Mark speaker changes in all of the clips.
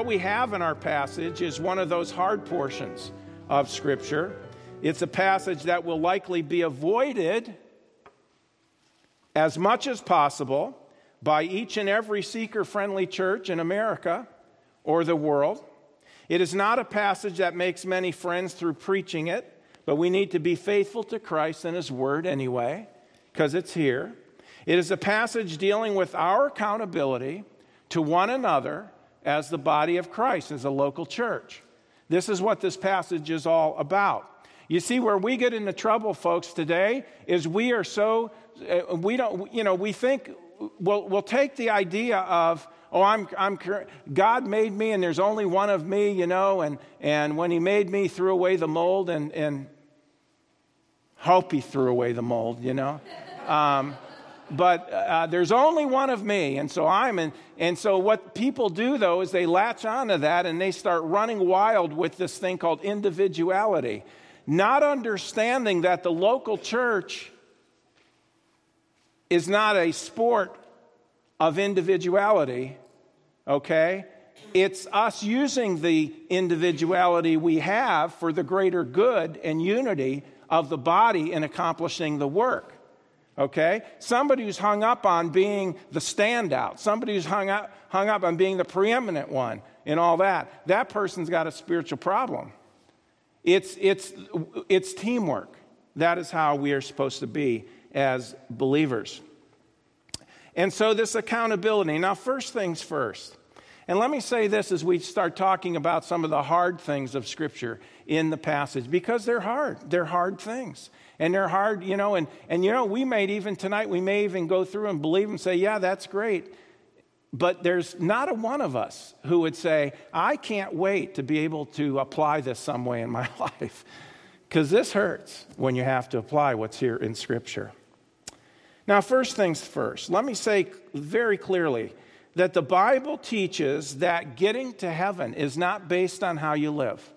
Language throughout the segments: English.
Speaker 1: what we have in our passage is one of those hard portions of Scripture. It's a passage that will likely be avoided as much as possible by each and every seeker friendly church in America or the world. It is not a passage that makes many friends through preaching it, but we need to be faithful to Christ and His Word anyway, because it's here. It is a passage dealing with our accountability to one another as the body of Christ, as a local church. This is what this passage is all about. You see, where we get into trouble, folks, today is we are so, uh, we don't, you know, we think we'll, we'll take the idea of, oh, I'm, I'm, God made me and there's only one of me, you know, and, and when He made me, threw away the mold and, and hope He threw away the mold, you know. Um, but uh, there's only one of me and so i'm in and so what people do though is they latch onto that and they start running wild with this thing called individuality not understanding that the local church is not a sport of individuality okay? It's us using the individuality we have for the greater good and unity of the body in accomplishing the work okay? Somebody who's hung up on being the standout, somebody who's hung up, hung up on being the preeminent one and all that, that person's got a spiritual problem. It's, it's, it's teamwork. That is how we are supposed to be as believers. And so, this accountability. Now, first things first. And let me say this as we start talking about some of the hard things of Scripture in the passage, because they're hard. They're hard things and they're hard, you know, and, and you know, we may even tonight, we may even go through and believe and say, yeah, that's great. But there's not a one of us who would say, I can't wait to be able to apply this some way in my life. Because this hurts when you have to apply what's here in Scripture. Now, first things first, let me say very clearly that the Bible teaches that getting to heaven is not based on how you live.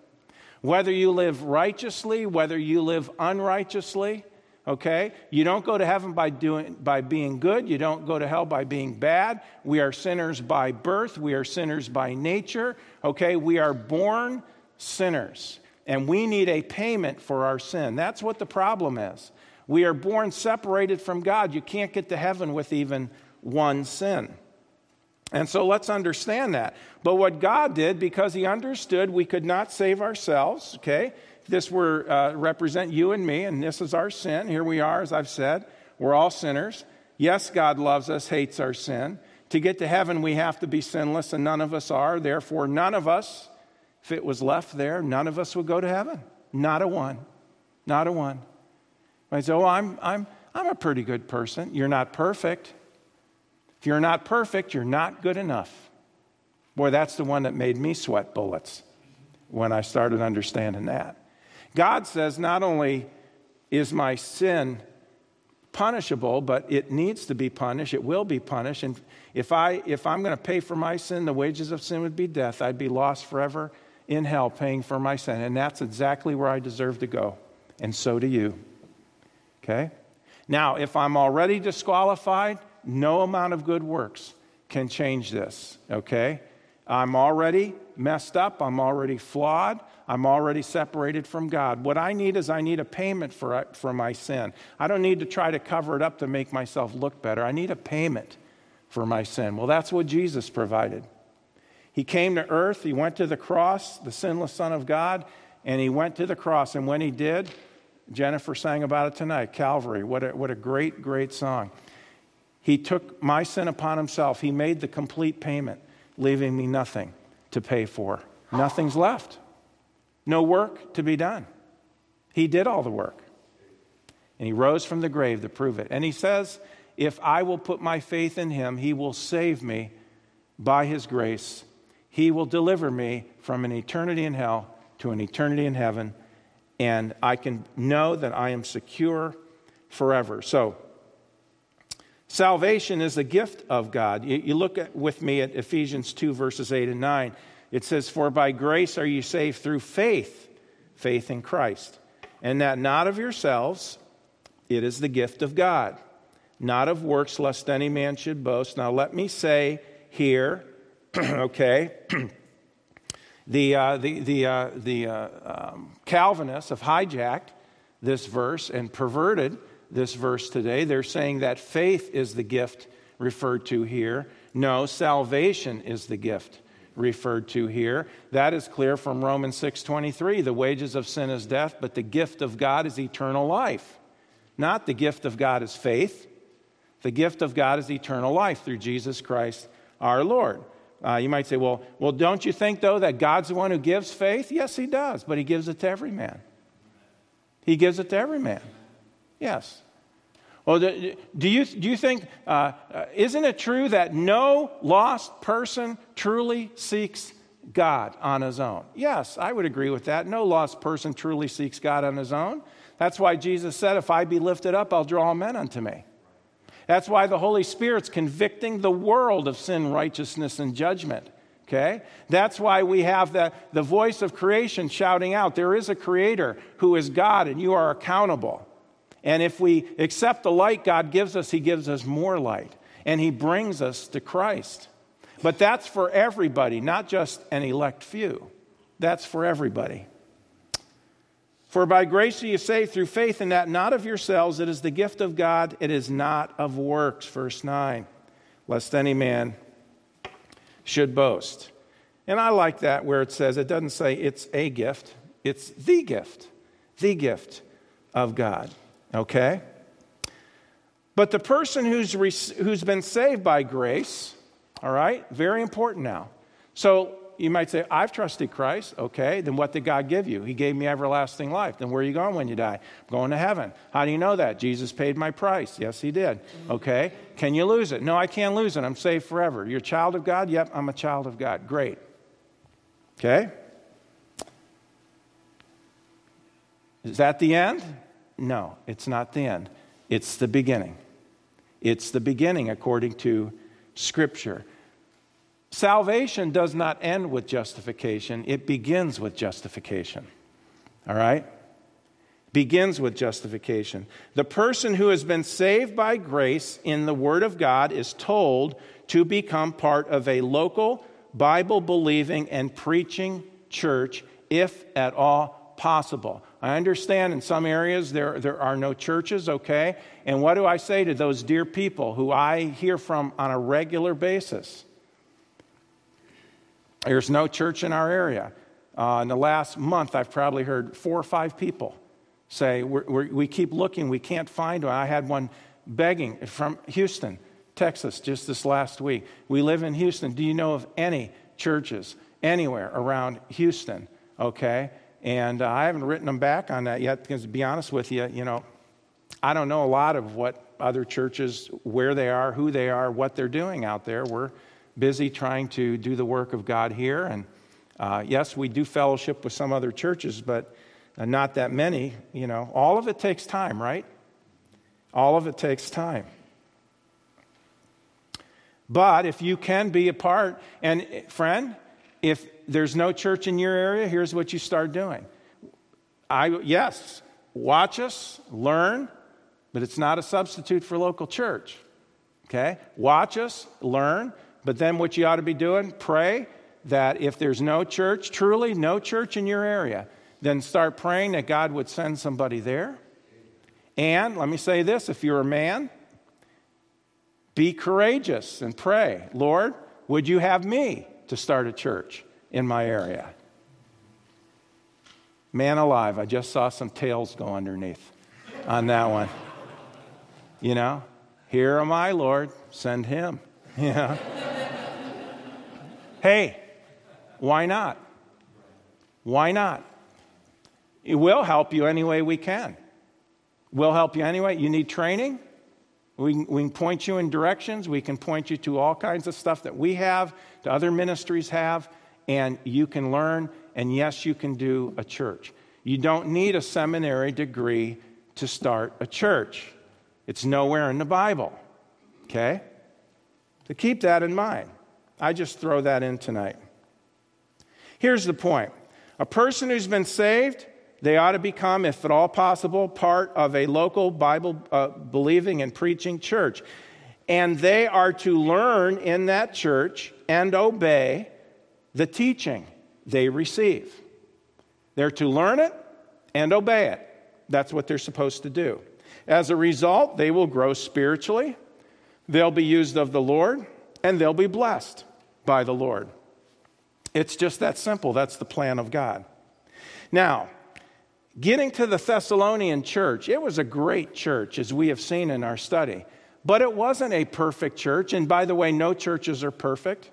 Speaker 1: Whether you live righteously, whether you live unrighteously, okay? You don't go to heaven by, doing, by being good. You don't go to hell by being bad. We are sinners by birth. We are sinners by nature, okay? We are born sinners, and we need a payment for our sin. That's what the problem is. We are born separated from God. You can't get to heaven with even one sin. And so let's understand that. But what God did, because He understood we could not save ourselves, okay? This were uh, represent you and me, and this is our sin. Here we are, as I've said. We're all sinners. Yes, God loves us, hates our sin. To get to heaven, we have to be sinless, and none of us are. Therefore, none of us, if it was left there, none of us would go to heaven. Not a one. Not a one. I say, oh, I'm, I'm, I'm a pretty good person. You're not perfect. If you're not perfect, you're not good enough. Boy, that's the one that made me sweat bullets when I started understanding that. God says not only is my sin punishable, but it needs to be punished. It will be punished. And if, I, if I'm going to pay for my sin, the wages of sin would be death. I'd be lost forever in hell paying for my sin. And that's exactly where I deserve to go. And so do you. Okay? Now, if I'm already disqualified, no amount of good works can change this, okay? I'm already messed up. I'm already flawed. I'm already separated from God. What I need is I need a payment for, for my sin. I don't need to try to cover it up to make myself look better. I need a payment for my sin. Well, that's what Jesus provided. He came to earth, he went to the cross, the sinless Son of God, and he went to the cross. And when he did, Jennifer sang about it tonight Calvary. What a, what a great, great song. He took my sin upon himself. He made the complete payment, leaving me nothing to pay for. Nothing's left. No work to be done. He did all the work. And he rose from the grave to prove it. And he says, If I will put my faith in him, he will save me by his grace. He will deliver me from an eternity in hell to an eternity in heaven. And I can know that I am secure forever. So, Salvation is a gift of God. You, look at, with me at Ephesians 2, verses 8 and 9. It says, For by grace are you saved through faith, faith in Christ. And that not of yourselves, it is the gift of God, not of works, lest any man should boast. Now, let me say here, okay, The, uh, the, the, uh, the uh, um, Calvinists have hijacked this verse and perverted this verse today. They're saying that faith is the gift referred to here. No, salvation is the gift referred to here. That is clear from Romans 6:23. The wages of sin is death, but the gift of God is eternal life. Not the gift of God is faith. The gift of God is eternal life through Jesus Christ our Lord. Uh, you might say, well, well, don't you think, though, that God's the one who gives faith? Yes, He does, but He gives it to every man. He gives it to every man. Yes. Well, do, you, do you think, uh, uh, isn't it true that no lost person truly seeks God on his own? Yes, I would agree with that. No lost person truly seeks God on his own. That's why Jesus said, If I be lifted up, I'll draw men unto me. That's why the Holy Spirit's convicting the world of sin, righteousness, and judgment. Okay? That's why we have the, the voice of creation shouting out, There is a creator who is God, and you are accountable. And if we accept the light God gives us, He gives us more light, and He brings us to Christ. But that's for everybody, not just an elect few. That's for everybody. For by grace are you saved through faith, and that not of yourselves, it is the gift of God, it is not of works. Verse 9, lest any man should boast. And I like that where it says, it doesn't say it's a gift, it's the gift, the gift of God. Okay? But the person who's, who's been saved by grace, all right, very important now. So you might say, I've trusted Christ. Okay, then what did God give you? He gave me everlasting life. Then where are you going when you die? I'm going to heaven. How do you know that? Jesus paid my price. Yes, He did. Okay, can you lose it? No, I can't lose it. I'm saved forever. You're a child of God? Yep, I'm a child of God. Great. Okay? Is that the end? No, it's not the end. It's the beginning. It's the beginning according to Scripture. Salvation does not end with justification, it begins with justification. All right? Begins with justification. The person who has been saved by grace in the Word of God is told to become part of a local, Bible believing, and preaching church, if at all possible. I understand in some areas there, there are no churches, okay? And what do I say to those dear people who I hear from on a regular basis? There's no church in our area. Uh, in the last month, I've probably heard four or five people say, we're, we're, We keep looking, we can't find one. I had one begging from Houston, Texas, just this last week. We live in Houston. Do you know of any churches anywhere around Houston? Okay. And uh, I haven't written them back on that yet because, to be honest with you, you know, I don't know a lot of what other churches, where they are, who they are, what they're doing out there. We're busy trying to do the work of God here. And uh, yes, we do fellowship with some other churches, but uh, not that many. You know, all of it takes time, right? All of it takes time. But if you can be a part, and friend, if there's no church in your area, here's what you start doing. I, yes, watch us, learn, but it's not a substitute for local church. Okay? Watch us, learn, but then what you ought to be doing, pray that if there's no church, truly no church in your area, then start praying that God would send somebody there. And let me say this if you're a man, be courageous and pray, Lord, would you have me to start a church in my area? Man alive, I just saw some tails go underneath on that one. You know, here am I, Lord, send him. Yeah. hey, why not? Why not? It will help you any way we can. We'll help you anyway. You need training? We can, we can point you in directions. We can point you to all kinds of stuff that we have, to other ministries have, and you can learn. And yes, you can do a church. You don't need a seminary degree to start a church, it's nowhere in the Bible. Okay? So keep that in mind. I just throw that in tonight. Here's the point a person who's been saved, they ought to become, if at all possible, part of a local Bible uh, believing and preaching church. And they are to learn in that church and obey the teaching they receive. They're to learn it and obey it. That's what they're supposed to do. As a result, they will grow spiritually, they'll be used of the Lord, and they'll be blessed by the Lord. It's just that simple. That's the plan of God. Now, getting to the Thessalonian church, it was a great church, as we have seen in our study. But it wasn't a perfect church. And by the way, no churches are perfect.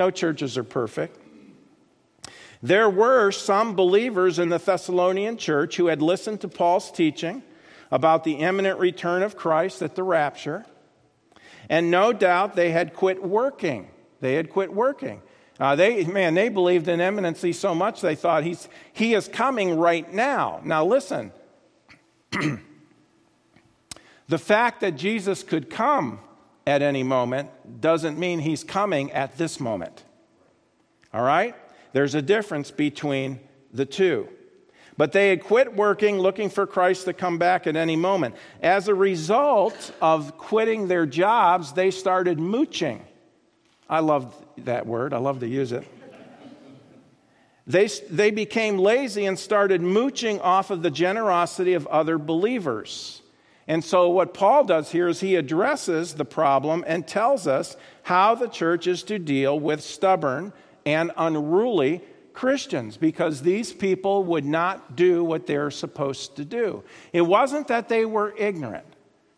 Speaker 1: No churches are perfect. There were some believers in the Thessalonian church who had listened to Paul's teaching about the imminent return of Christ at the rapture. And no doubt they had quit working. They had quit working. Uh, they, man, they believed in imminency so much they thought he's, he is coming right now. Now, listen. the fact that Jesus could come at any moment doesn't mean he's coming at this moment. All right? There's a difference between the two. But they had quit working, looking for Christ to come back at any moment. As a result of quitting their jobs, they started mooching. I love that word, I love to use it. They, they became lazy and started mooching off of the generosity of other believers. And so, what Paul does here is he addresses the problem and tells us how the church is to deal with stubborn and unruly Christians because these people would not do what they're supposed to do. It wasn't that they were ignorant.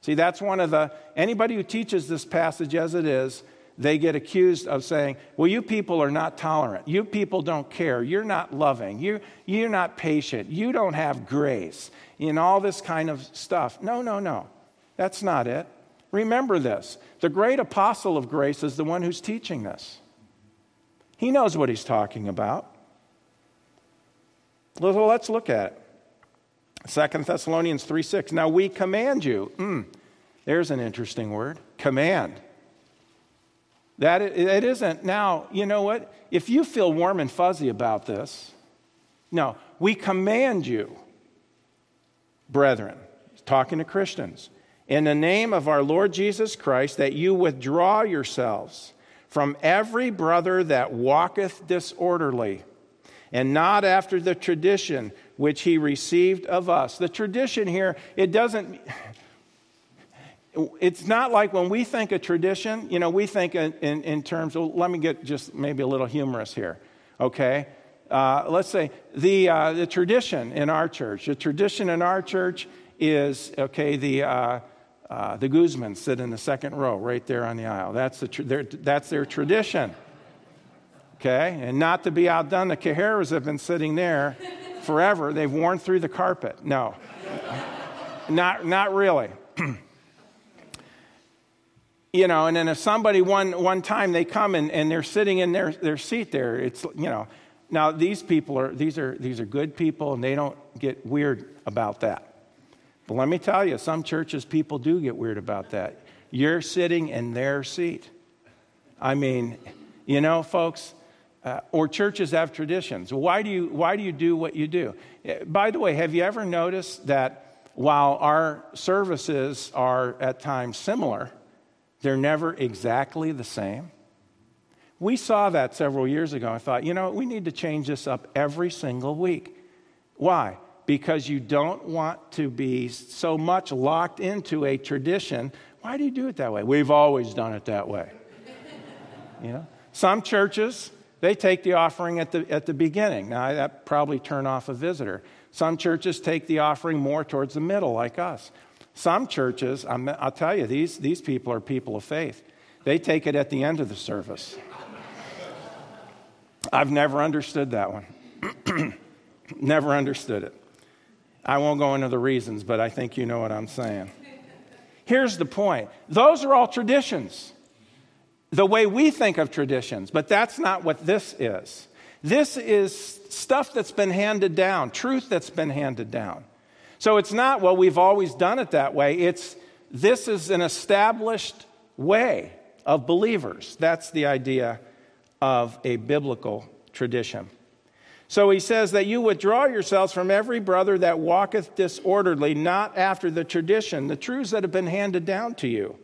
Speaker 1: See, that's one of the, anybody who teaches this passage as it is, they get accused of saying, Well, you people are not tolerant. You people don't care. You're not loving. You, you're not patient. You don't have grace. In all this kind of stuff. No, no, no. That's not it. Remember this the great apostle of grace is the one who's teaching this. He knows what he's talking about. Well, let's look at it. Second Thessalonians 3 6. Now we command you. Mm, there's an interesting word command. That it isn't. Now, you know what? If you feel warm and fuzzy about this, no, we command you, brethren, talking to Christians, in the name of our Lord Jesus Christ, that you withdraw yourselves from every brother that walketh disorderly, and not after the tradition which he received of us. The tradition here, it doesn't it's not like when we think of tradition, you know, we think in, in, in terms, well, let me get just maybe a little humorous here, okay? Uh, let's say the, uh, the tradition in our church, the tradition in our church is, okay, the, uh, uh the Guzmans sit in the second row right there on the aisle. That's, the their, that's their tradition, okay? And not to be outdone, the Cajeras have been sitting there forever. They've worn through the carpet. No, not, not really. you know, and then if somebody one, one time they come and, and they're sitting in their, their seat there, it's, you know, now these people are, these are, these are good people and they don't get weird about that. But let me tell you, some churches, people do get weird about that. You're sitting in their seat. I mean, you know, folks, uh, or churches have traditions. Why do, you, why do you do what you do? By the way, have you ever noticed that while our services are at times similar, they're never exactly the same. We saw that several years ago. I thought, you know, we need to change this up every single week. Why? Because you don't want to be so much locked into a tradition. Why do you do it that way? We've always done it that way. you know? Some churches, they take the offering at the, at the beginning. Now, that probably turn off a visitor. Some churches take the offering more towards the middle, like us. Some churches, i will tell you, these, these people are people of faith. They take it at the end of the service. I've never understood that one. never understood it. I won't go into the reasons, but I think you know what I'm saying. Here's the point those are all traditions, the way we think of traditions, but that's not what this is. This is stuff that's been handed down, truth that's been handed down. So it's not, well, we've always done it that way. It's, this is an established way of believers. That's the idea of a biblical tradition. So he says that you withdraw yourselves from every brother that walketh disorderly, not after the tradition, the truths that have been handed down to you,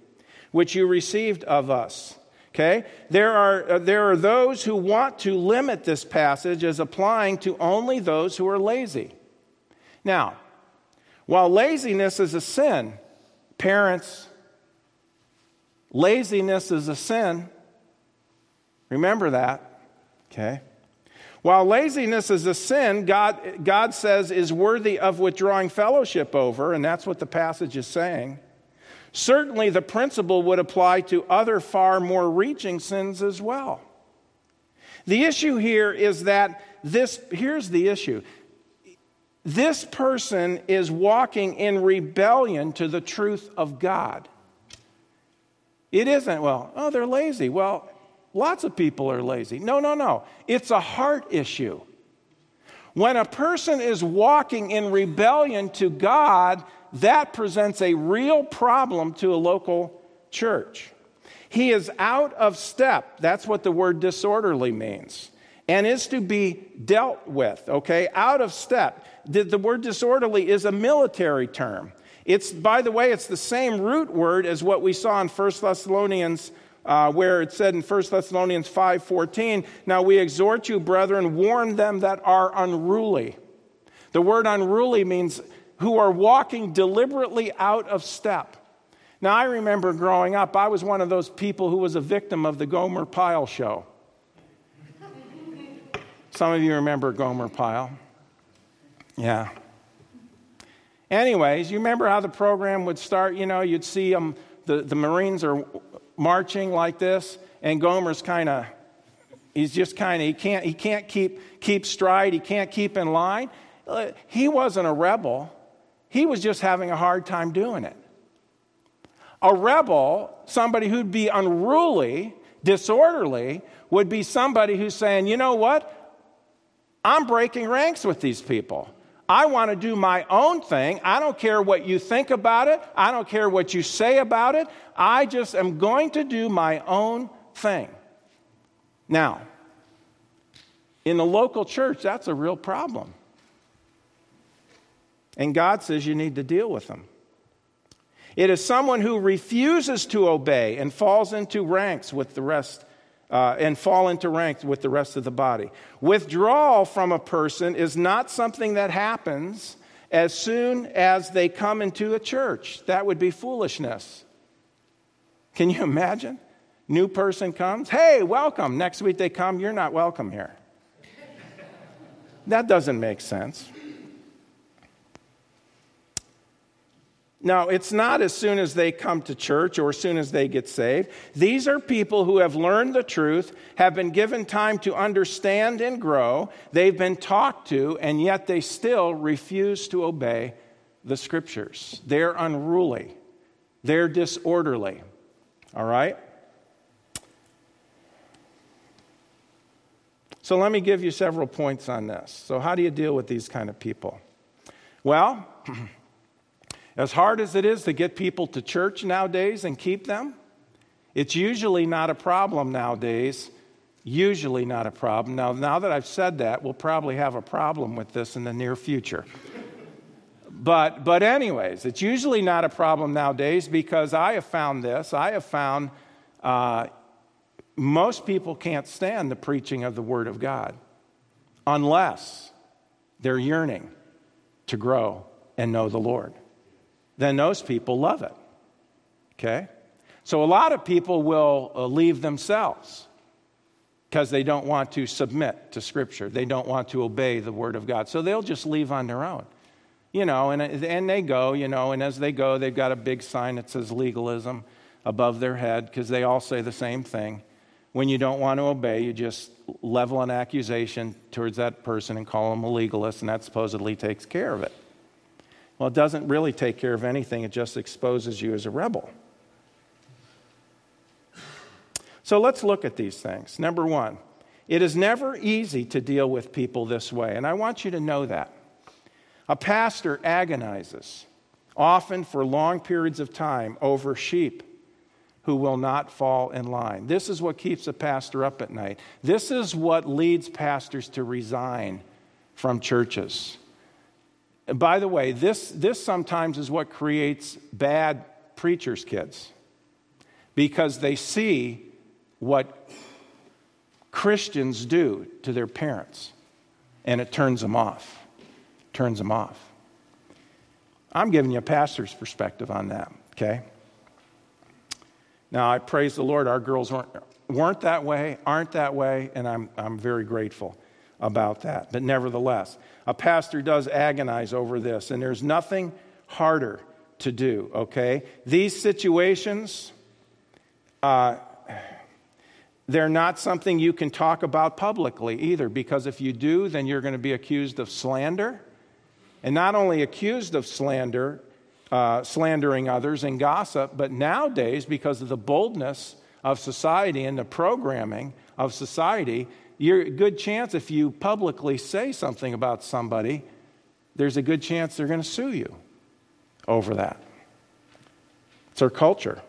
Speaker 1: which you received of us Okay? There are, uh, there are those who want to limit this passage as applying to only those who are lazy. Now, while laziness is a sin, parents, laziness is a sin. Remember that. Okay? While laziness is a sin, God, God says is worthy of withdrawing fellowship over, and that's what the passage is saying. Certainly, the principle would apply to other far more reaching sins as well. The issue here is that this, here's the issue. This person is walking in rebellion to the truth of God. It isn't, well, oh, they're lazy. Well, lots of people are lazy. No, no, no. It's a heart issue. When a person is walking in rebellion to God, that presents a real problem to a local church. He is out of step. That's what the word disorderly means. And is to be dealt with, okay? Out of step. The, the word disorderly is a military term. It's, by the way, it's the same root word as what we saw in 1 Thessalonians uh, where it said in 1 Thessalonians 5:14, "Now we exhort you, brethren, warn them that are unruly." The word unruly means who are walking deliberately out of step. Now, I remember growing up, I was one of those people who was a victim of the Gomer Pyle show. Some of you remember Gomer Pyle. Yeah. Anyways, you remember how the program would start? You know, you'd see them, the, the Marines are marching like this, and Gomer's kind of, he's just kind of, he can't, he can't keep, keep stride, he can't keep in line. Uh, he wasn't a rebel. He was just having a hard time doing it. A rebel, somebody who'd be unruly, disorderly, would be somebody who's saying, you know what? I'm breaking ranks with these people. I want to do my own thing. I don't care what you think about it. I don't care what you say about it. I just am going to do my own thing. Now, in the local church, that's a real problem. And God says you need to deal with them. It is someone who refuses to obey and falls into ranks with the rest, uh, and fall into ranks with the rest of the body. Withdrawal from a person is not something that happens as soon as they come into a church. That would be foolishness. Can you imagine? New person comes, hey, welcome. Next week they come, you're not welcome here. that doesn't make sense. Now, it's not as soon as they come to church or as soon as they get saved. These are people who have learned the truth, have been given time to understand and grow. They've been talked to, and yet they still refuse to obey the scriptures. They're unruly, they're disorderly. All right? So, let me give you several points on this. So, how do you deal with these kind of people? Well, As hard as it is to get people to church nowadays and keep them, it's usually not a problem nowadays. Usually not a problem. Now, now that I've said that, we'll probably have a problem with this in the near future. but, but, anyways, it's usually not a problem nowadays because I have found this. I have found uh, most people can't stand the preaching of the Word of God unless they're yearning to grow and know the Lord then those people love it. Okay? So a lot of people will uh, leave themselves because they don't want to submit to Scripture. They don't want to obey the Word of God. So they'll just leave on their own. You know, and, and they go, you know, and as they go, they've got a big sign that says legalism above their head because they all say the same thing. When you don't want to obey, you just level an accusation towards that person and call them a legalist, and that supposedly takes care of it. Well, it doesn't really take care of anything, it just exposes you as a rebel. So let's look at these things. Number one, it is never easy to deal with people this way, and I want you to know that. A pastor agonizes, often for long periods of time, over sheep who will not fall in line. This is what keeps a pastor up at night. This is what leads pastors to resign from churches. And by the way, this, this sometimes is what creates bad preachers' kids because they see what Christians do to their parents, and it turns them off. Turns them off. I'm giving you a pastor's perspective on that, okay? Now, I praise the Lord, our girls weren't, weren't that way, aren't that way, and I'm, I'm very grateful about that. But nevertheless, a pastor does agonize over this, and there's nothing harder to do, okay? These situations, uh, they're not something you can talk about publicly either, because if you do, then you're going to be accused of slander. And not only accused of slander, uh, slandering others and gossip, but nowadays, because of the boldness of society and the programming of society, you're a good chance if you publicly say something about somebody, there's a good chance they're going to sue you over that. It's our culture.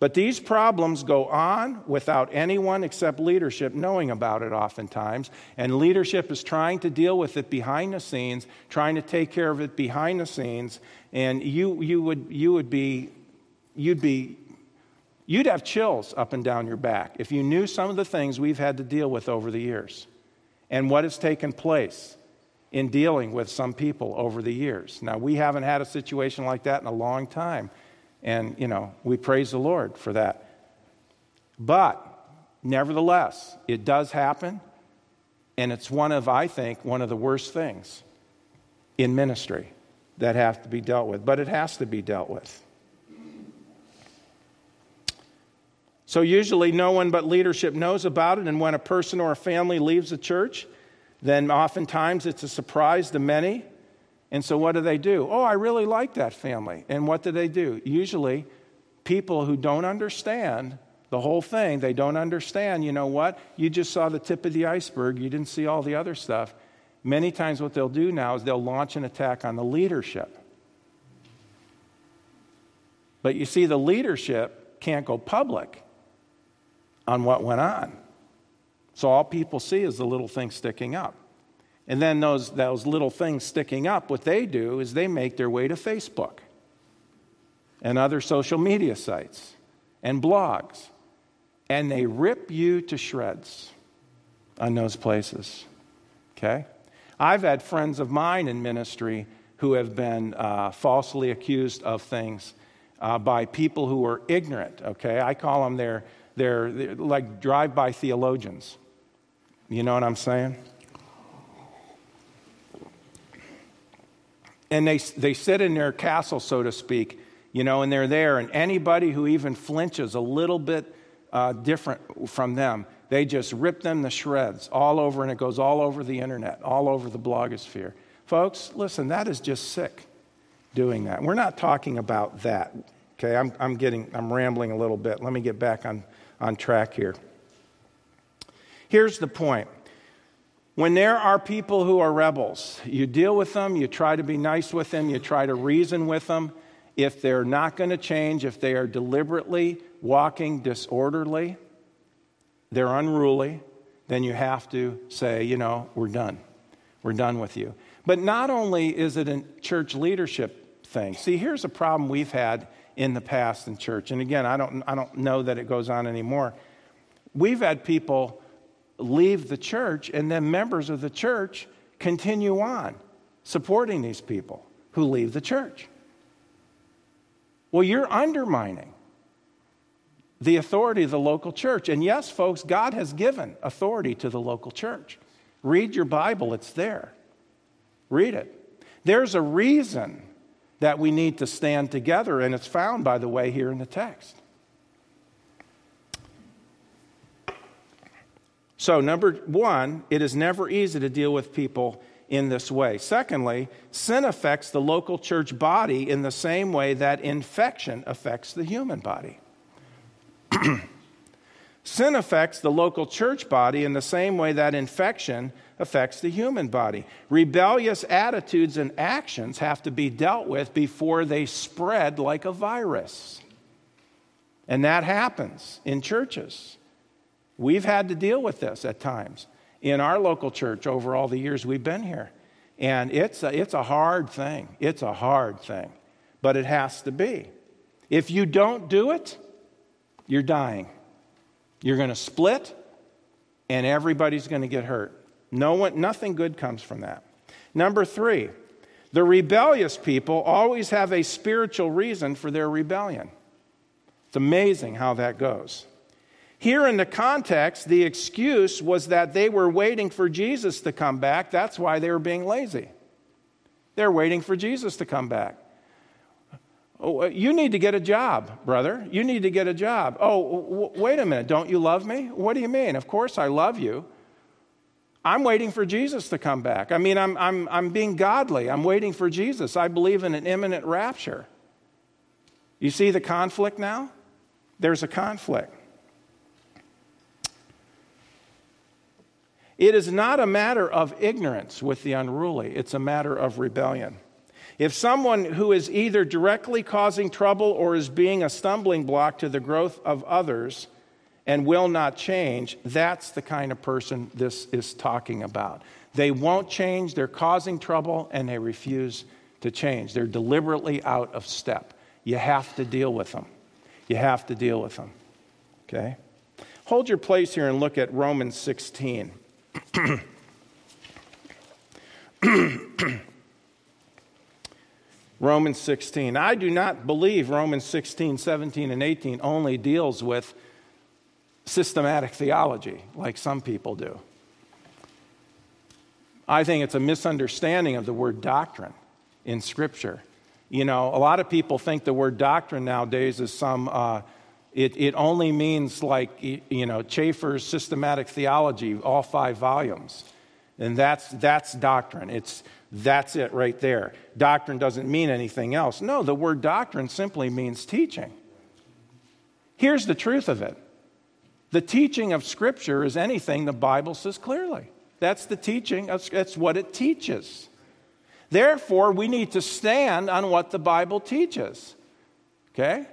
Speaker 1: But these problems go on without anyone except leadership knowing about it oftentimes. And leadership is trying to deal with it behind the scenes, trying to take care of it behind the scenes. And you, you, would, you would be, you'd be, you'd have chills up and down your back if you knew some of the things we've had to deal with over the years and what has taken place in dealing with some people over the years. Now, we haven't had a situation like that in a long time. And, you know, we praise the Lord for that. But, nevertheless, it does happen. And it's one of, I think, one of the worst things in ministry that have to be dealt with. But it has to be dealt with. So, usually, no one but leadership knows about it. And when a person or a family leaves the church, then oftentimes it's a surprise to many. And so, what do they do? Oh, I really like that family. And what do they do? Usually, people who don't understand the whole thing, they don't understand, you know what? You just saw the tip of the iceberg, you didn't see all the other stuff. Many times, what they'll do now is they'll launch an attack on the leadership. But you see, the leadership can't go public on what went on. So all people see is the little thing sticking up. And then those, those little things sticking up, what they do is they make their way to Facebook and other social media sites and blogs. And they rip you to shreds on those places. Okay? I've had friends of mine in ministry who have been uh, falsely accused of things uh, by people who are ignorant. Okay? I call them they're, they're, they're like drive by theologians. You know what I'm saying? and they, they sit in their castle, so to speak, you know, and they're there, and anybody who even flinches a little bit uh, different from them, they just rip them to shreds all over, and it goes all over the internet, all over the blogosphere. Folks, listen, that is just sick doing that. We're not talking about that. Okay, I'm, I'm getting, I'm rambling a little bit. Let me get back on, on track here. Here's the point when there are people who are rebels, you deal with them, you try to be nice with them, you try to reason with them. If they're not going to change, if they are deliberately walking disorderly, they're unruly, then you have to say, you know, we're done. We're done with you. But not only is it a church leadership thing. See, here's a problem we've had in the past in church. And again, I don't, I don't know that it goes on anymore. We've had people leave the church, and then members of the church continue on supporting these people who leave the church. Well, you're undermining the authority of the local church. And yes, folks, God has given authority to the local church. Read your Bible, it's there. Read it. There's a reason that we need to stand together, and it's found, by the way, here in the text. So, number one, it is never easy to deal with people in this way. Secondly, sin affects the local church body in the same way that infection affects the human body. sin affects the local church body in the same way that infection affects the human body. Rebellious attitudes and actions have to be dealt with before they spread like a virus. And that happens in churches. We've had to deal with this at times in our local church over all the years we've been here. And it's a, it's a hard thing. It's a hard thing. But it has to be. If you don't do it, you're dying. You're going to split, and everybody's going to get hurt. No one, nothing good comes from that. Number three, the rebellious people always have a spiritual reason for their rebellion. It's amazing how that goes. Here in the context, the excuse was that they were waiting for Jesus to come back. That's why they were being lazy. They're waiting for Jesus to come back. Oh, uh, you need to get a job, brother. You need to get a job. Oh, w- wait a minute. Don't you love me? What do you mean? Of course I love you. I'm waiting for Jesus to come back. I mean, I'm, I'm, I'm being godly. I'm waiting for Jesus. I believe in an imminent rapture. You see the conflict now? There's a conflict. It is not a matter of ignorance with the unruly, it's a matter of rebellion. If someone who is either directly causing trouble or is being a stumbling block to the growth of others and will not change, that's the kind of person this is talking about. They won't change, they're causing trouble, and they refuse to change. They're deliberately out of step. You have to deal with them. You have to deal with them. Okay? Hold your place here and look at Romans 16. Romans 16. I do not believe Romans 16, 17, and 18 only deals with systematic theology like some people do. I think it's a misunderstanding of the word doctrine in Scripture. You know, a lot of people think the word doctrine nowadays is some, uh, it, it only means like, you know, Chafer's systematic theology, all five volumes. And that's, that's doctrine. It's that's it right there. Doctrine doesn't mean anything else. No, the word doctrine simply means teaching. Here's the truth of it the teaching of Scripture is anything the Bible says clearly. That's the teaching, that's what it teaches. Therefore, we need to stand on what the Bible teaches. Okay?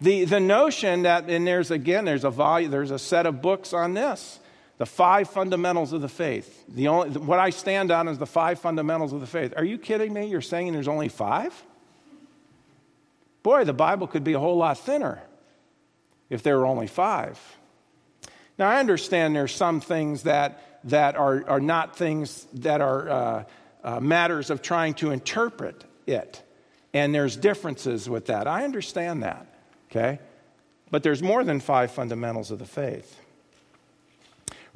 Speaker 1: The, the notion that, and there's again, there's a volume, there's a set of books on this. The five fundamentals of the faith. The only, what I stand on is the five fundamentals of the faith. Are you kidding me? You're saying there's only five? Boy, the Bible could be a whole lot thinner if there were only five. Now, I understand there's some things that, that are, are not things that are uh, uh, matters of trying to interpret it. And there's differences with that. I understand that, okay? But there's more than five fundamentals of the faith.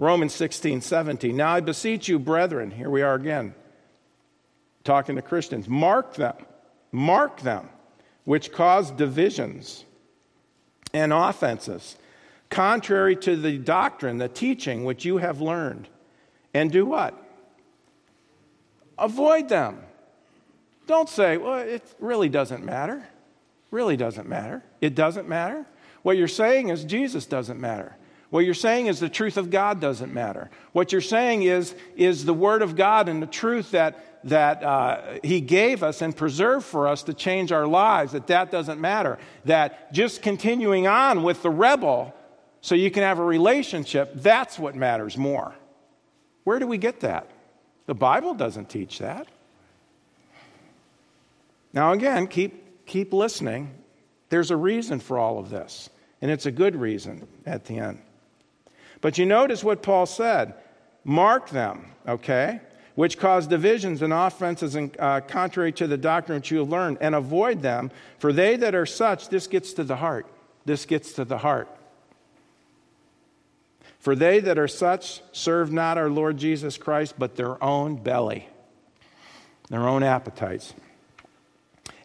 Speaker 1: Romans 16, 17. Now I beseech you, brethren, here we are again, talking to Christians, mark them, mark them, which cause divisions and offenses, contrary to the doctrine, the teaching which you have learned. And do what? Avoid them. Don't say, well, it really doesn't matter. Really doesn't matter. It doesn't matter. What you're saying is Jesus doesn't matter. What you're saying is the truth of God doesn't matter. What you're saying is, is the Word of God and the truth that, that uh, He gave us and preserved for us to change our lives, that that doesn't matter. That just continuing on with the rebel so you can have a relationship, that's what matters more. Where do we get that? The Bible doesn't teach that. Now, again, keep, keep listening. There's a reason for all of this, and it's a good reason at the end. But you notice what Paul said mark them, okay? Which cause divisions and offenses and, uh, contrary to the doctrine which you have learned, and avoid them, for they that are such, this gets to the heart. This gets to the heart. For they that are such serve not our Lord Jesus Christ, but their own belly, their own appetites.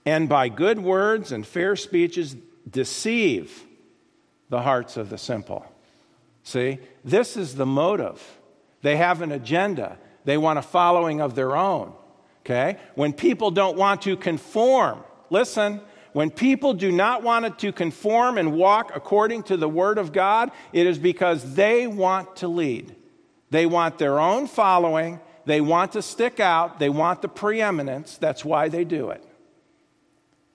Speaker 1: And by good words and fair speeches deceive the hearts of the simple. See, this is the motive. They have an agenda, they want a following of their own. Okay? When people don't want to conform, listen, when people do not want to conform and walk according to the Word of God, it is because they want to lead. They want their own following. They want to stick out. They want the preeminence. That's why they do it.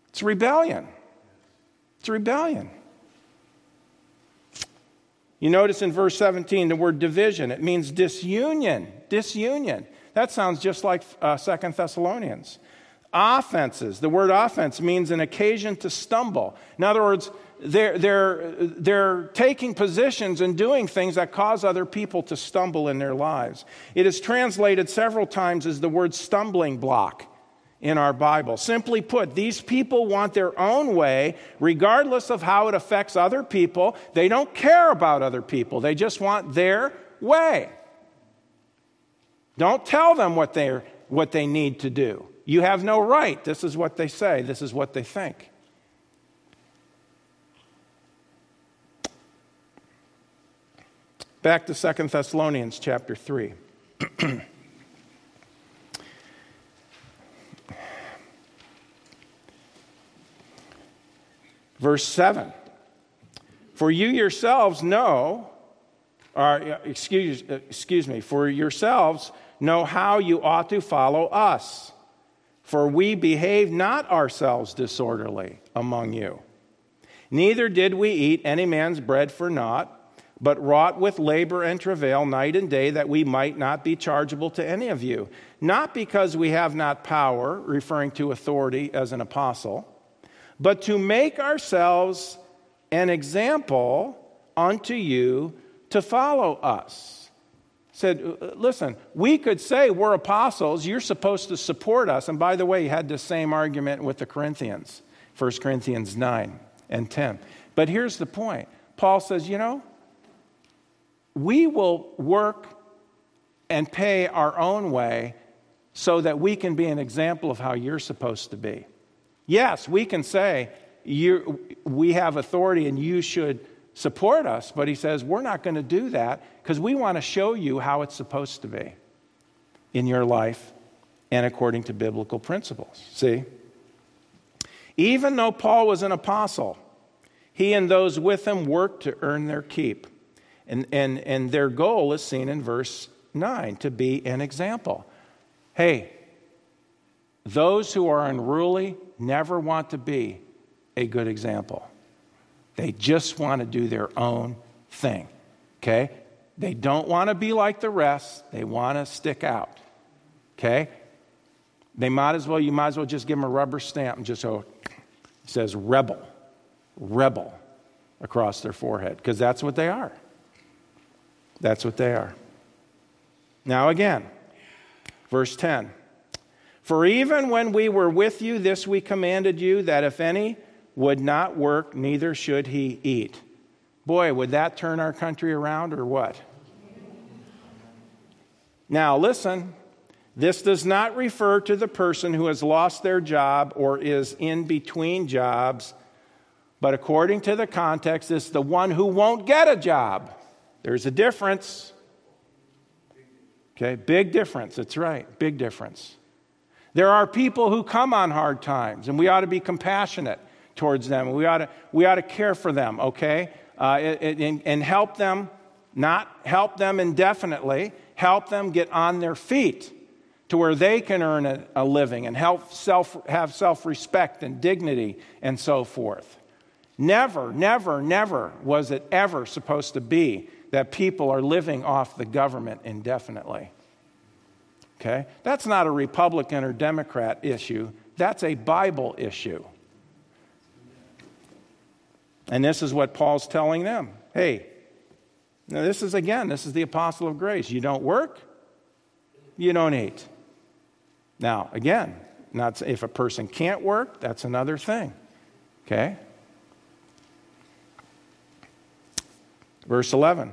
Speaker 1: It's rebellion. It's rebellion. You notice in verse 17 the word division. It means disunion. Disunion. That sounds just like uh, Second Thessalonians. Offenses. The word offense means an occasion to stumble. In other words, they're, they're, they're taking positions and doing things that cause other people to stumble in their lives. It is translated several times as the word stumbling block in our Bible. Simply put, these people want their own way, regardless of how it affects other people. They don't care about other people, they just want their way. Don't tell them what, they're, what they need to do. You have no right. This is what they say, this is what they think. Back to Second Thessalonians chapter 3. Verse 7 For you yourselves know, or excuse, uh, excuse me, for yourselves know how you ought to follow us. For we behave not ourselves disorderly among you. Neither did we eat any man's bread for naught, but wrought with labor and travail night and day that we might not be chargeable to any of you. Not because we have not power, referring to authority as an apostle but to make ourselves an example unto you to follow us. Said, uh, listen, we could say we're apostles, you're supposed to support us. And by the way, he had the same argument with the Corinthians, 1 Corinthians 9 and 10. But here's the point Paul says, you know, we will work and pay our own way so that we can be an example of how you're supposed to be. Yes, we can say we have authority and you should support us, but he says we're not going to do that because we want to show you how it's supposed to be in your life and according to biblical principles. See? Even though Paul was an apostle, he and those with him worked to earn their keep. And, and, and their goal is seen in verse 9 to be an example. Hey, those who are unruly never want to be a good example. They just want to do their own thing. Okay? They don't want to be like the rest, they want to stick out. Okay? They might as well, you might as well just give them a rubber stamp and just go, it says rebel, rebel across their forehead, because that's what they are. That's what they are. Now, again, verse 10. For even when we were with you, this we commanded you, that if any would not work, neither should he eat. Boy, would that turn our country around or what? Now, listen, this does not refer to the person who has lost their job or is in between jobs, but according to the context, it's the one who won't get a job. There's a difference. Okay, big difference. That's right, big difference. There are people who come on hard times, and we ought to be compassionate towards them. We ought to, we ought to care for them, okay? Uh, and, and help them, not help them indefinitely, help them get on their feet to where they can earn a, a living and help self, have self respect and dignity and so forth. Never, never, never was it ever supposed to be that people are living off the government indefinitely. Okay? That's not a Republican or Democrat issue, that's a Bible issue. And this is what Paul's telling them. Hey, now this is again, this is the apostle of grace. You don't work, you don't eat. Now, again, not if a person can't work, that's another thing. Okay? Verse 11.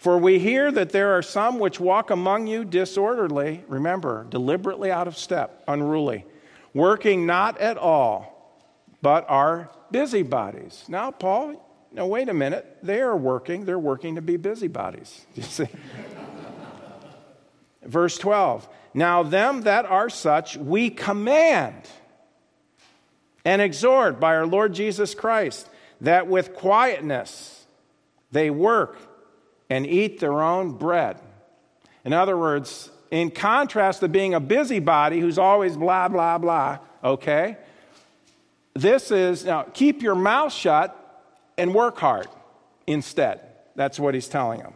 Speaker 1: For we hear that there are some which walk among you disorderly, remember, deliberately out of step, unruly, working not at all, but are busybodies. Now, Paul, now wait a minute. They are working, they're working to be busybodies. You see? Verse 12. Now, them that are such, we command and exhort by our Lord Jesus Christ that with quietness they work and eat their own bread. In other words, in contrast to being a busybody who's always blah, blah, blah, okay? This is, now, keep your mouth shut and work hard instead. That's what he's telling them.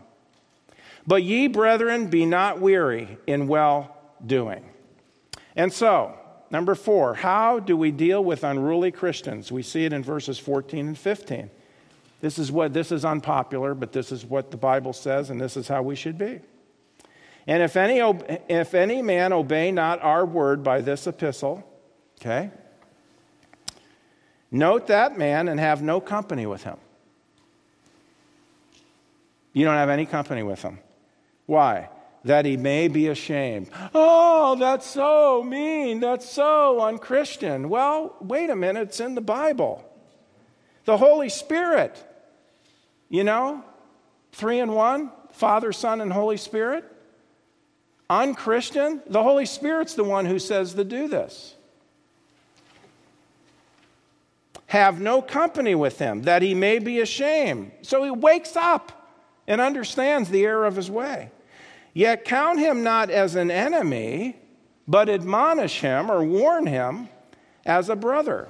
Speaker 1: But ye, brethren, be not weary in well doing. And so, number four, how do we deal with unruly Christians? We see it in verses 14 and 15. This is what this is unpopular, but this is what the Bible says, and this is how we should be. And if any, if any man obey not our word by this epistle, okay, note that man and have no company with him. You don't have any company with him. Why? That he may be ashamed. Oh, that's so mean. That's so unchristian. Well, wait a minute. It's in the Bible. The Holy Spirit, you know, three in one Father, Son, and Holy Spirit. Unchristian, the Holy Spirit's the one who says to do this. Have no company with him, that he may be ashamed. So he wakes up and understands the error of his way. Yet count him not as an enemy, but admonish him or warn him as a brother.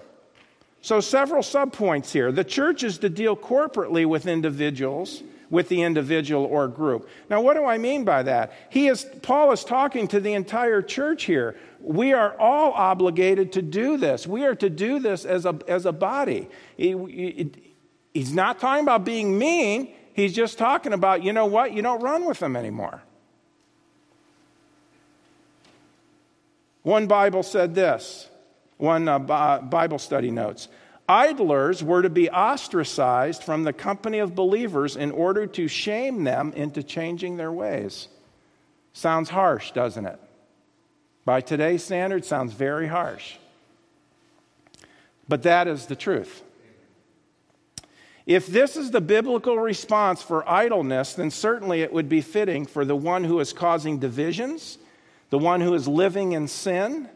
Speaker 1: So, several subpoints here. The church is to deal corporately with individuals with the individual or group. Now, what do I mean by that? He is, Paul is talking to the entire church here. We are all obligated to do this. We are to do this as a, as a body. He, he, he's not talking about being mean, he's just talking about, you know what, you don't run with them anymore. One Bible said this, one uh, Bible study notes. Idlers were to be ostracized from the company of believers in order to shame them into changing their ways. Sounds harsh, doesn't it? By today's standards, sounds very harsh. But that is the truth. If this is the biblical response for idleness, then certainly it would be fitting for the one who is causing divisions, the one who is living in sin,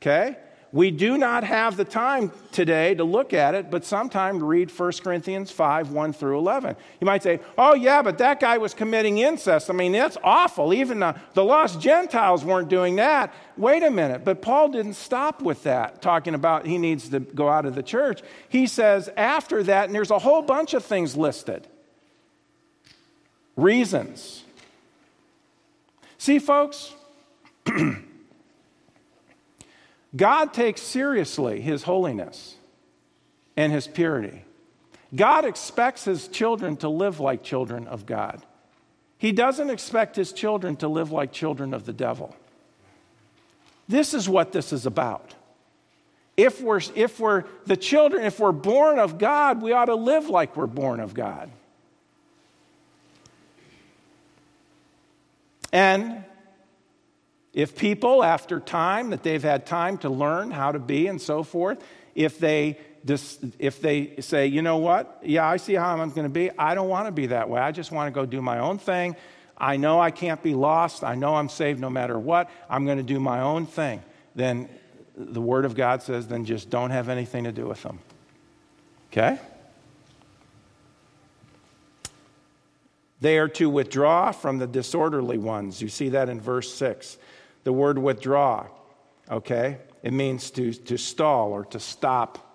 Speaker 1: okay? We do not have the time today to look at it, but sometime read 1 Corinthians 5 1 through 11. You might say, oh, yeah, but that guy was committing incest. I mean, that's awful. Even the, the lost Gentiles weren't doing that. Wait a minute. But Paul didn't stop with that, talking about he needs to go out of the church. He says after that, and there's a whole bunch of things listed reasons. See, folks, God takes seriously his holiness and his purity. God expects his children to live like children of God. He doesn't expect his children to live like children of the devil. This is what this is about. If we're, if we're the children, if we're born of God, we ought to live like we're born of God. And if people, after time that they've had time to learn how to be and so forth, if they, if they say, you know what, yeah, I see how I'm going to be, I don't want to be that way. I just want to go do my own thing. I know I can't be lost. I know I'm saved no matter what. I'm going to do my own thing. Then the Word of God says, then just don't have anything to do with them. Okay? They are to withdraw from the disorderly ones. You see that in verse 6 the word withdraw, okay? It means to, to stall or to stop.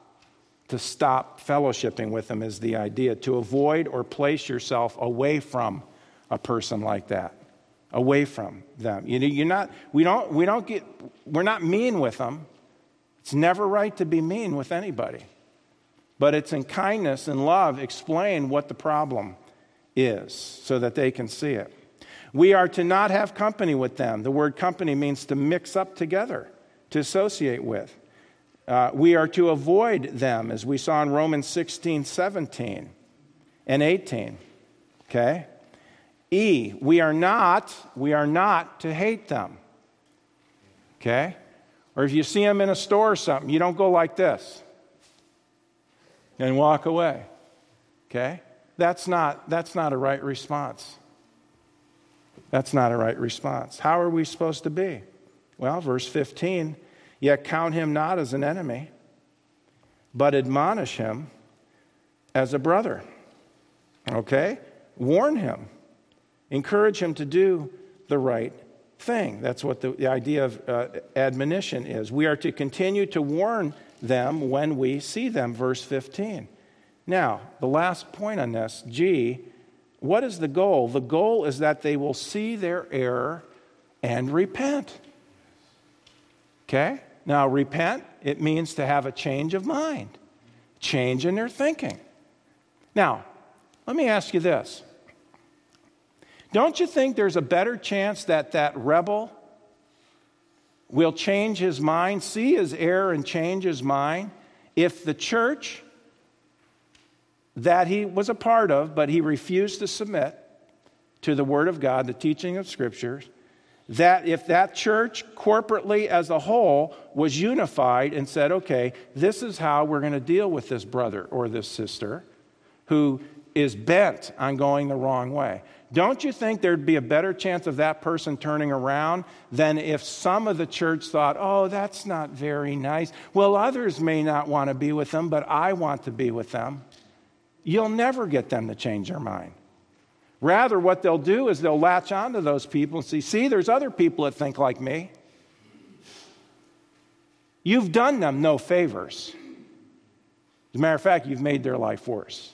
Speaker 1: To stop fellowshipping with them is the idea. To avoid or place yourself away from a person like that. Away from them. You know, you're not, we don't, we don't get, we're not mean with them. It's never right to be mean with anybody. But it's in kindness and love explain what the problem is so that they can see it. We are to not have company with them. The word company means to mix up together, to associate with. Uh, we are to avoid them, as we saw in Romans 16, 17, and 18. Okay? E, we are not, we are not to hate them. Okay? Or if you see them in a store or something, you don't go like this and walk away. Okay? That's not, that's not a right response. That's not a right response. How are we supposed to be? Well, verse 15, yet count him not as an enemy, but admonish him as a brother. Okay? Warn him, encourage him to do the right thing. That's what the, the idea of uh, admonition is. We are to continue to warn them when we see them, verse 15. Now, the last point on this, G, what is the goal? The goal is that they will see their error and repent. Okay? Now, repent, it means to have a change of mind, change in their thinking. Now, let me ask you this. Don't you think there's a better chance that that rebel will change his mind, see his error, and change his mind if the church that he was a part of, but he refused to submit to the Word of God, the teaching of Scriptures, that if that church corporately as a whole was unified and said, okay, this is how we're going to deal with this brother or this sister who is bent on going the wrong way. Don't you think there'd be a better chance of that person turning around than if some of the church thought, oh, that's not very nice? Well, others may not want to be with them, but I want to be with them. You'll never get them to change their mind. Rather, what they'll do is they'll latch onto those people and see, see, there's other people that think like me. You've done them no favors. As a matter of fact, you've made their life worse.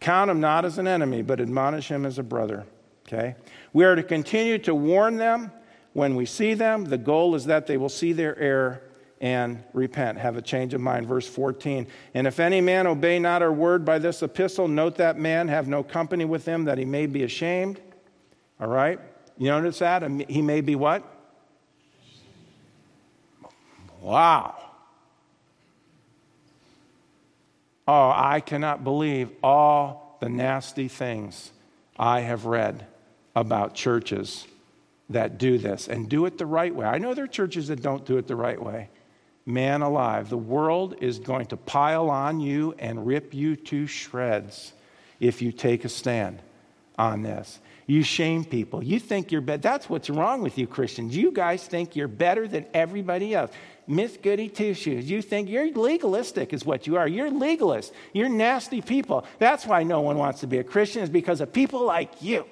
Speaker 1: Count him not as an enemy, but admonish him as a brother. Okay? We are to continue to warn them when we see them. The goal is that they will see their error and repent, have a change of mind. Verse 14. And if any man obey not our word by this epistle, note that man have no company with him, that he may be ashamed. All right? You notice that? He may be what? Wow. Oh, I cannot believe all the nasty things I have read about churches that do this and do it the right way. I know there are churches that don't do it the right way. Man alive, the world is going to pile on you and rip you to shreds if you take a stand on this. You shame people. You think you're better. That's what's wrong with you Christians. You guys think you're better than everybody else. Miss Goody Two Shoes. You think you're legalistic, is what you are. You're legalist. You're nasty people. That's why no one wants to be a Christian, is because of people like you.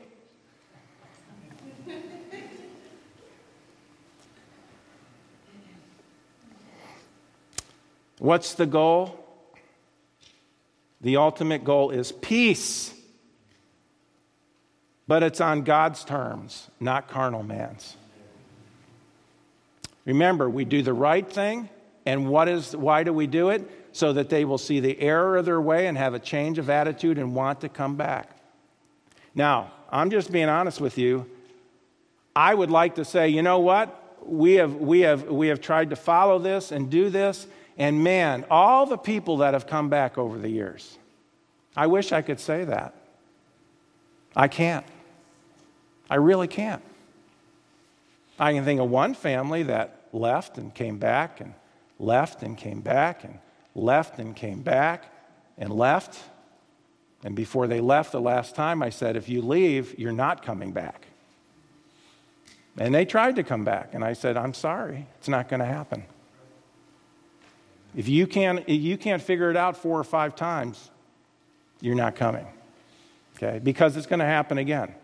Speaker 1: What's the goal? The ultimate goal is peace. But it's on God's terms, not carnal man's. Remember, we do the right thing, and what is, why do we do it? So that they will see the error of their way and have a change of attitude and want to come back. Now, I'm just being honest with you. I would like to say, you know what? We have, we have, we have tried to follow this and do this, and man, all the people that have come back over the years, I wish I could say that. I can't. I really can't. I can think of one family that left and came back and left and came back and left and came back and left. And before they left the last time, I said, if you leave, you're not coming back. And they tried to come back. And I said, I'm sorry, it's not going to happen. If you, can, if you can't figure it out four or five times, you're not coming. Okay? Because it's going to happen again.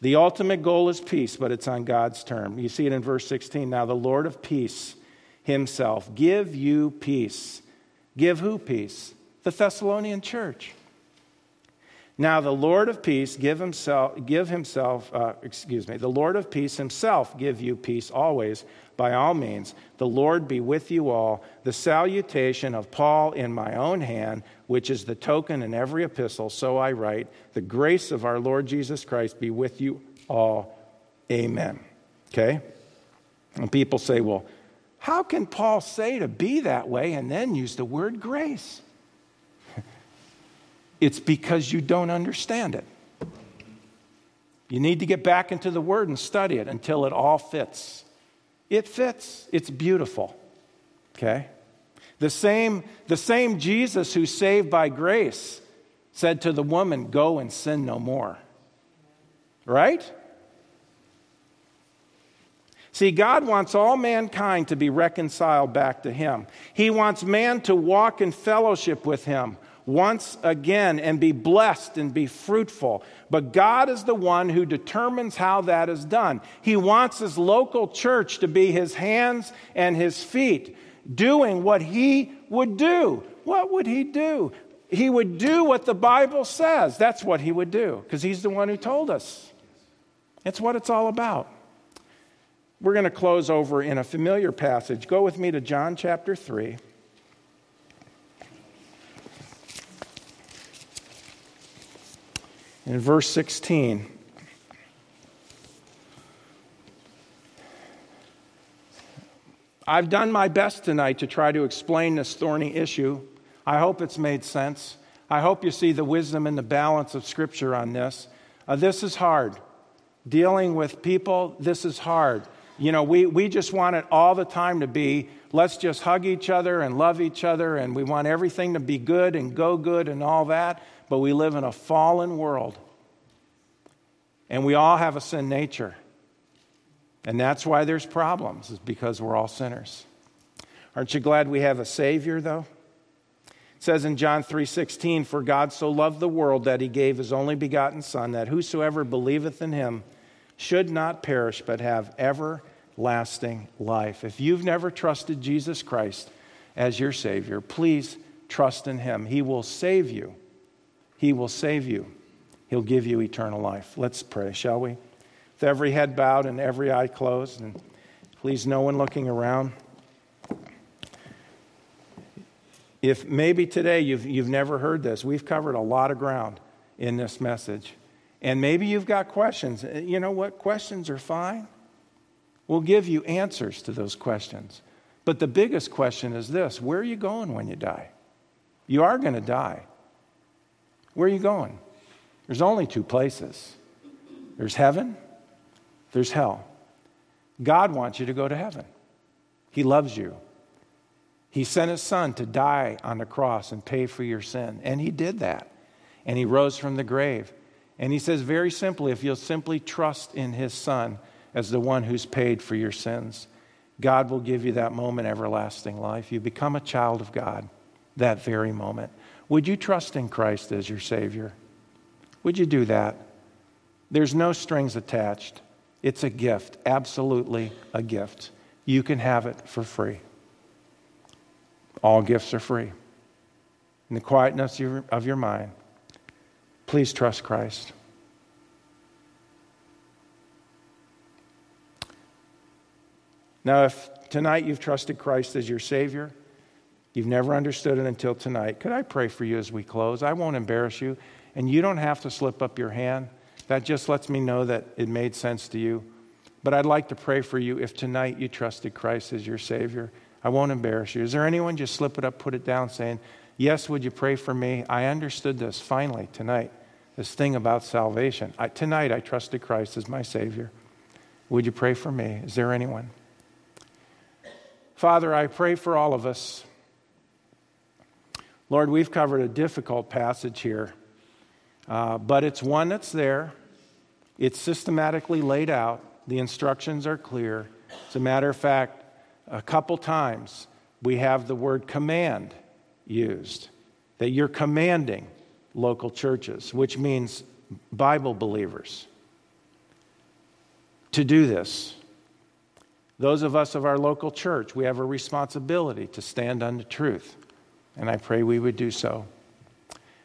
Speaker 1: The ultimate goal is peace, but it's on God's term. You see it in verse 16. Now, the Lord of peace himself give you peace. Give who peace? The Thessalonian church. Now, the Lord of peace give himself, give himself, uh, excuse me, the Lord of peace himself give you peace always, by all means. The Lord be with you all. The salutation of Paul in my own hand, which is the token in every epistle, so I write. The grace of our Lord Jesus Christ be with you all. Amen. Okay? And people say, well, how can Paul say to be that way and then use the word grace? It's because you don't understand it. You need to get back into the Word and study it until it all fits. It fits, it's beautiful. Okay? The same, the same Jesus who saved by grace said to the woman, Go and sin no more. Right? See, God wants all mankind to be reconciled back to Him. He wants man to walk in fellowship with Him once again and be blessed and be fruitful. But God is the one who determines how that is done. He wants his local church to be his hands and his feet, doing what he would do. What would he do? He would do what the Bible says. That's what he would do, because he's the one who told us. It's what it's all about. We're going to close over in a familiar passage. Go with me to John chapter 3. In verse 16. I've done my best tonight to try to explain this thorny issue. I hope it's made sense. I hope you see the wisdom and the balance of Scripture on this. Uh, this is hard. Dealing with people, this is hard. You know, we, we just want it all the time to be let's just hug each other and love each other, and we want everything to be good and go good and all that, but we live in a fallen world. And we all have a sin nature. And that's why there's problems, is because we're all sinners. Aren't you glad we have a Savior, though? It says in John 3:16, "For God so loved the world that he gave his only begotten Son, that whosoever believeth in him should not perish, but have everlasting life." If you've never trusted Jesus Christ as your Savior, please trust in him. He will save you. He will save you. He'll give you eternal life. Let's pray, shall we? with every head bowed and every eye closed, and please, no one looking around. If maybe today you've, you've never heard this, we've covered a lot of ground in this message. And maybe you've got questions. Uh, you know what? Questions are fine. We'll give you answers to those questions. But the biggest question is this where are you going when you die? You are going to die. Where are you going? There's only two places there's heaven there's hell. God wants you to go to heaven. He loves you. He sent his son to die on the cross and pay for your sin. And he did that. And he rose from the grave. And he says very simply if you'll simply trust in his son as the one who's paid for your sins, God will give you that moment everlasting life. You become a child of God that very moment. Would you trust in Christ as your Savior? Would you do that? There's no strings attached. It's a gift, absolutely a gift. You can have it for free. All gifts are free. In the quietness of your mind, please trust Christ. Now, if tonight you've trusted Christ as your Savior, you've never understood it until tonight, could I pray for you as we close? I won't embarrass you, and you don't have to slip up your hand. That just lets me know that it made sense to you. But I'd like to pray for you if tonight you trusted Christ as your Savior. I won't embarrass you. Is there anyone just slip it up, put it down, saying, Yes, would you pray for me? I understood this finally tonight, this thing about salvation. I, tonight I trusted Christ as my Savior. Would you pray for me? Is there anyone? Father, I pray for all of us. Lord, we've covered a difficult passage here. Uh, but it's one that's there. It's systematically laid out. The instructions are clear. As a matter of fact, a couple times we have the word command used, that you're commanding local churches, which means Bible believers, to do this. Those of us of our local church, we have a responsibility to stand on the truth, and I pray we would do so.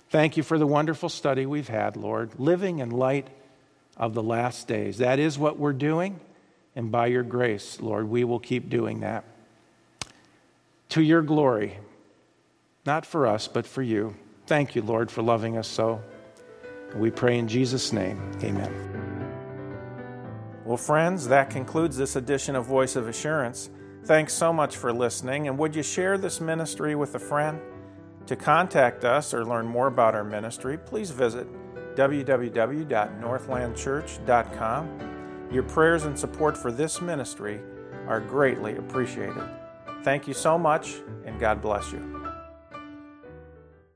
Speaker 1: Thank you for the wonderful study we've had, Lord, living in light of the last days. That is what we're doing, and by your grace, Lord, we will keep doing that. To your glory, not for us, but for you. Thank you, Lord, for loving us so. We pray in Jesus' name. Amen. Well, friends, that concludes this edition of Voice of Assurance. Thanks so much for listening, and would you share this ministry with a friend? To contact us or learn more about our ministry, please visit www.northlandchurch.com. Your prayers and support for this ministry are greatly appreciated. Thank you so much, and God bless you.